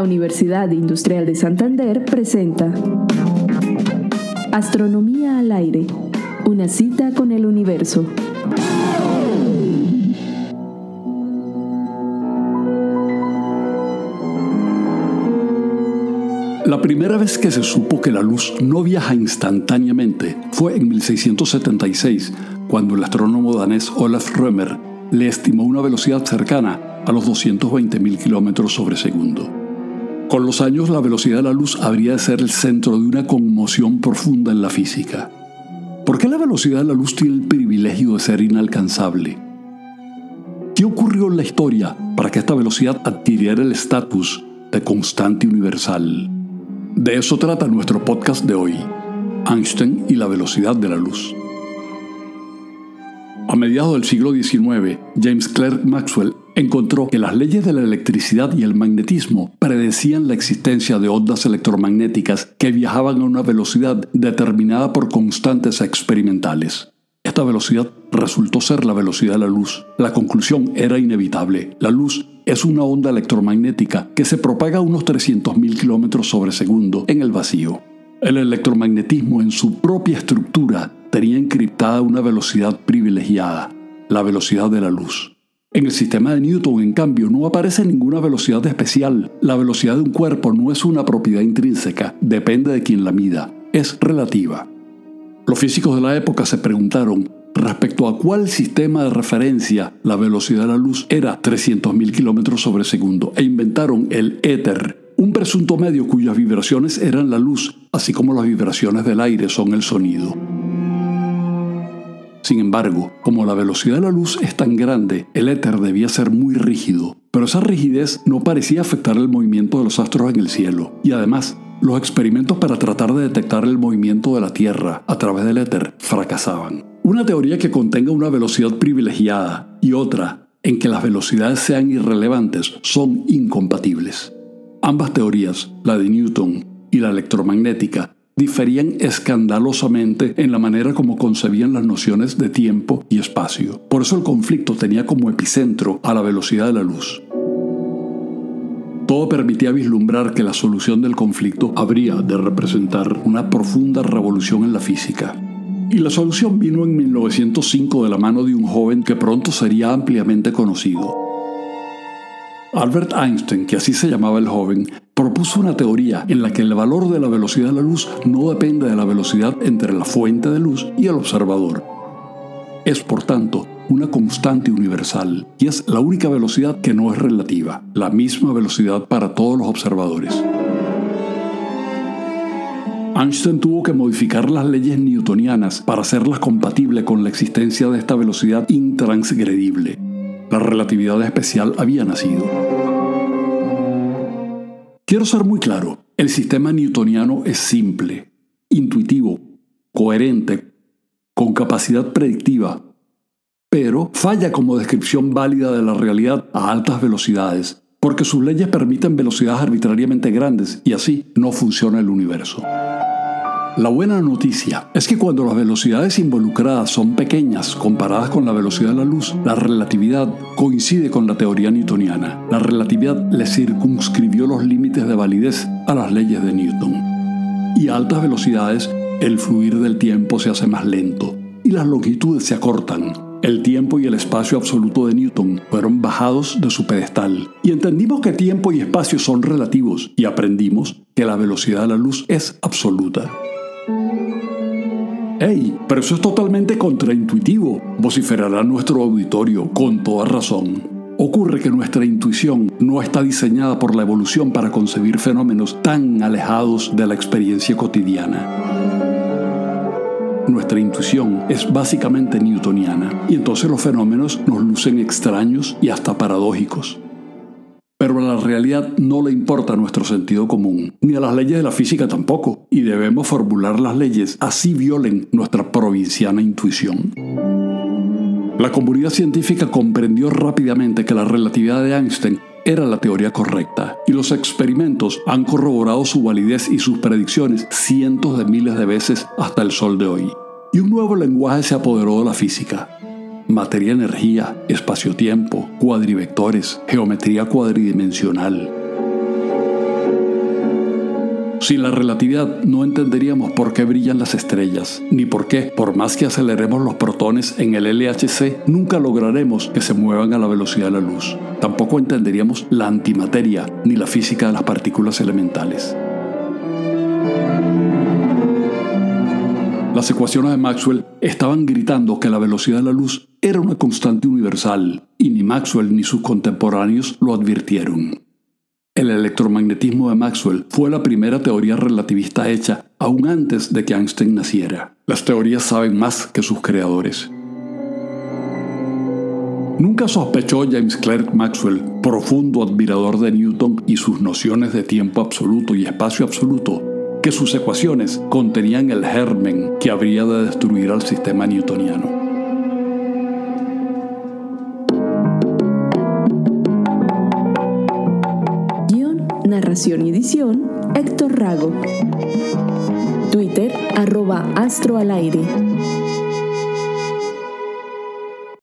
La Universidad Industrial de Santander presenta Astronomía al aire, una cita con el universo. La primera vez que se supo que la luz no viaja instantáneamente fue en 1676, cuando el astrónomo danés Olaf Römer le estimó una velocidad cercana a los 220.000 kilómetros sobre segundo. Con los años, la velocidad de la luz habría de ser el centro de una conmoción profunda en la física. ¿Por qué la velocidad de la luz tiene el privilegio de ser inalcanzable? ¿Qué ocurrió en la historia para que esta velocidad adquiriera el estatus de constante universal? De eso trata nuestro podcast de hoy, Einstein y la velocidad de la luz. A mediados del siglo XIX, James Clerk Maxwell encontró que las leyes de la electricidad y el magnetismo predecían la existencia de ondas electromagnéticas que viajaban a una velocidad determinada por constantes experimentales. Esta velocidad resultó ser la velocidad de la luz. La conclusión era inevitable. La luz es una onda electromagnética que se propaga a unos 300.000 kilómetros sobre segundo en el vacío. El electromagnetismo en su propia estructura tenía encriptada una velocidad privilegiada, la velocidad de la luz. En el sistema de Newton, en cambio, no aparece ninguna velocidad especial. La velocidad de un cuerpo no es una propiedad intrínseca, depende de quien la mida, es relativa. Los físicos de la época se preguntaron respecto a cuál sistema de referencia la velocidad de la luz era 300.000 kilómetros sobre segundo e inventaron el éter, un presunto medio cuyas vibraciones eran la luz, así como las vibraciones del aire son el sonido. Sin embargo, como la velocidad de la luz es tan grande, el éter debía ser muy rígido, pero esa rigidez no parecía afectar el movimiento de los astros en el cielo, y además, los experimentos para tratar de detectar el movimiento de la Tierra a través del éter fracasaban. Una teoría que contenga una velocidad privilegiada y otra en que las velocidades sean irrelevantes son incompatibles. Ambas teorías, la de Newton y la electromagnética, diferían escandalosamente en la manera como concebían las nociones de tiempo y espacio. Por eso el conflicto tenía como epicentro a la velocidad de la luz. Todo permitía vislumbrar que la solución del conflicto habría de representar una profunda revolución en la física. Y la solución vino en 1905 de la mano de un joven que pronto sería ampliamente conocido. Albert Einstein, que así se llamaba el joven, propuso una teoría en la que el valor de la velocidad de la luz no depende de la velocidad entre la fuente de luz y el observador. Es, por tanto, una constante universal y es la única velocidad que no es relativa, la misma velocidad para todos los observadores. Einstein tuvo que modificar las leyes newtonianas para hacerlas compatibles con la existencia de esta velocidad intransgredible. La relatividad especial había nacido. Quiero ser muy claro, el sistema newtoniano es simple, intuitivo, coherente, con capacidad predictiva, pero falla como descripción válida de la realidad a altas velocidades, porque sus leyes permiten velocidades arbitrariamente grandes y así no funciona el universo. La buena noticia es que cuando las velocidades involucradas son pequeñas comparadas con la velocidad de la luz, la relatividad coincide con la teoría newtoniana. La relatividad le circunscribió los límites de validez a las leyes de Newton. Y a altas velocidades, el fluir del tiempo se hace más lento y las longitudes se acortan. El tiempo y el espacio absoluto de Newton fueron bajados de su pedestal y entendimos que tiempo y espacio son relativos y aprendimos que la velocidad de la luz es absoluta. ¡Ey! Pero eso es totalmente contraintuitivo, vociferará nuestro auditorio con toda razón. Ocurre que nuestra intuición no está diseñada por la evolución para concebir fenómenos tan alejados de la experiencia cotidiana. Nuestra intuición es básicamente newtoniana y entonces los fenómenos nos lucen extraños y hasta paradójicos. Pero a la realidad no le importa nuestro sentido común, ni a las leyes de la física tampoco, y debemos formular las leyes así violen nuestra provinciana intuición. La comunidad científica comprendió rápidamente que la relatividad de Einstein era la teoría correcta, y los experimentos han corroborado su validez y sus predicciones cientos de miles de veces hasta el sol de hoy. Y un nuevo lenguaje se apoderó de la física, materia-energía, espacio-tiempo, cuadrivectores, geometría cuadridimensional. Sin la relatividad no entenderíamos por qué brillan las estrellas, ni por qué, por más que aceleremos los protones en el LHC, nunca lograremos que se muevan a la velocidad de la luz. Tampoco entenderíamos la antimateria ni la física de las partículas elementales. Las ecuaciones de Maxwell estaban gritando que la velocidad de la luz era una constante universal, y ni Maxwell ni sus contemporáneos lo advirtieron. El electromagnetismo de Maxwell fue la primera teoría relativista hecha aún antes de que Einstein naciera. Las teorías saben más que sus creadores. Nunca sospechó James Clerk Maxwell, profundo admirador de Newton y sus nociones de tiempo absoluto y espacio absoluto, que sus ecuaciones contenían el germen que habría de destruir al sistema newtoniano. Narración y edición, Héctor Rago. Twitter, arroba astro al aire.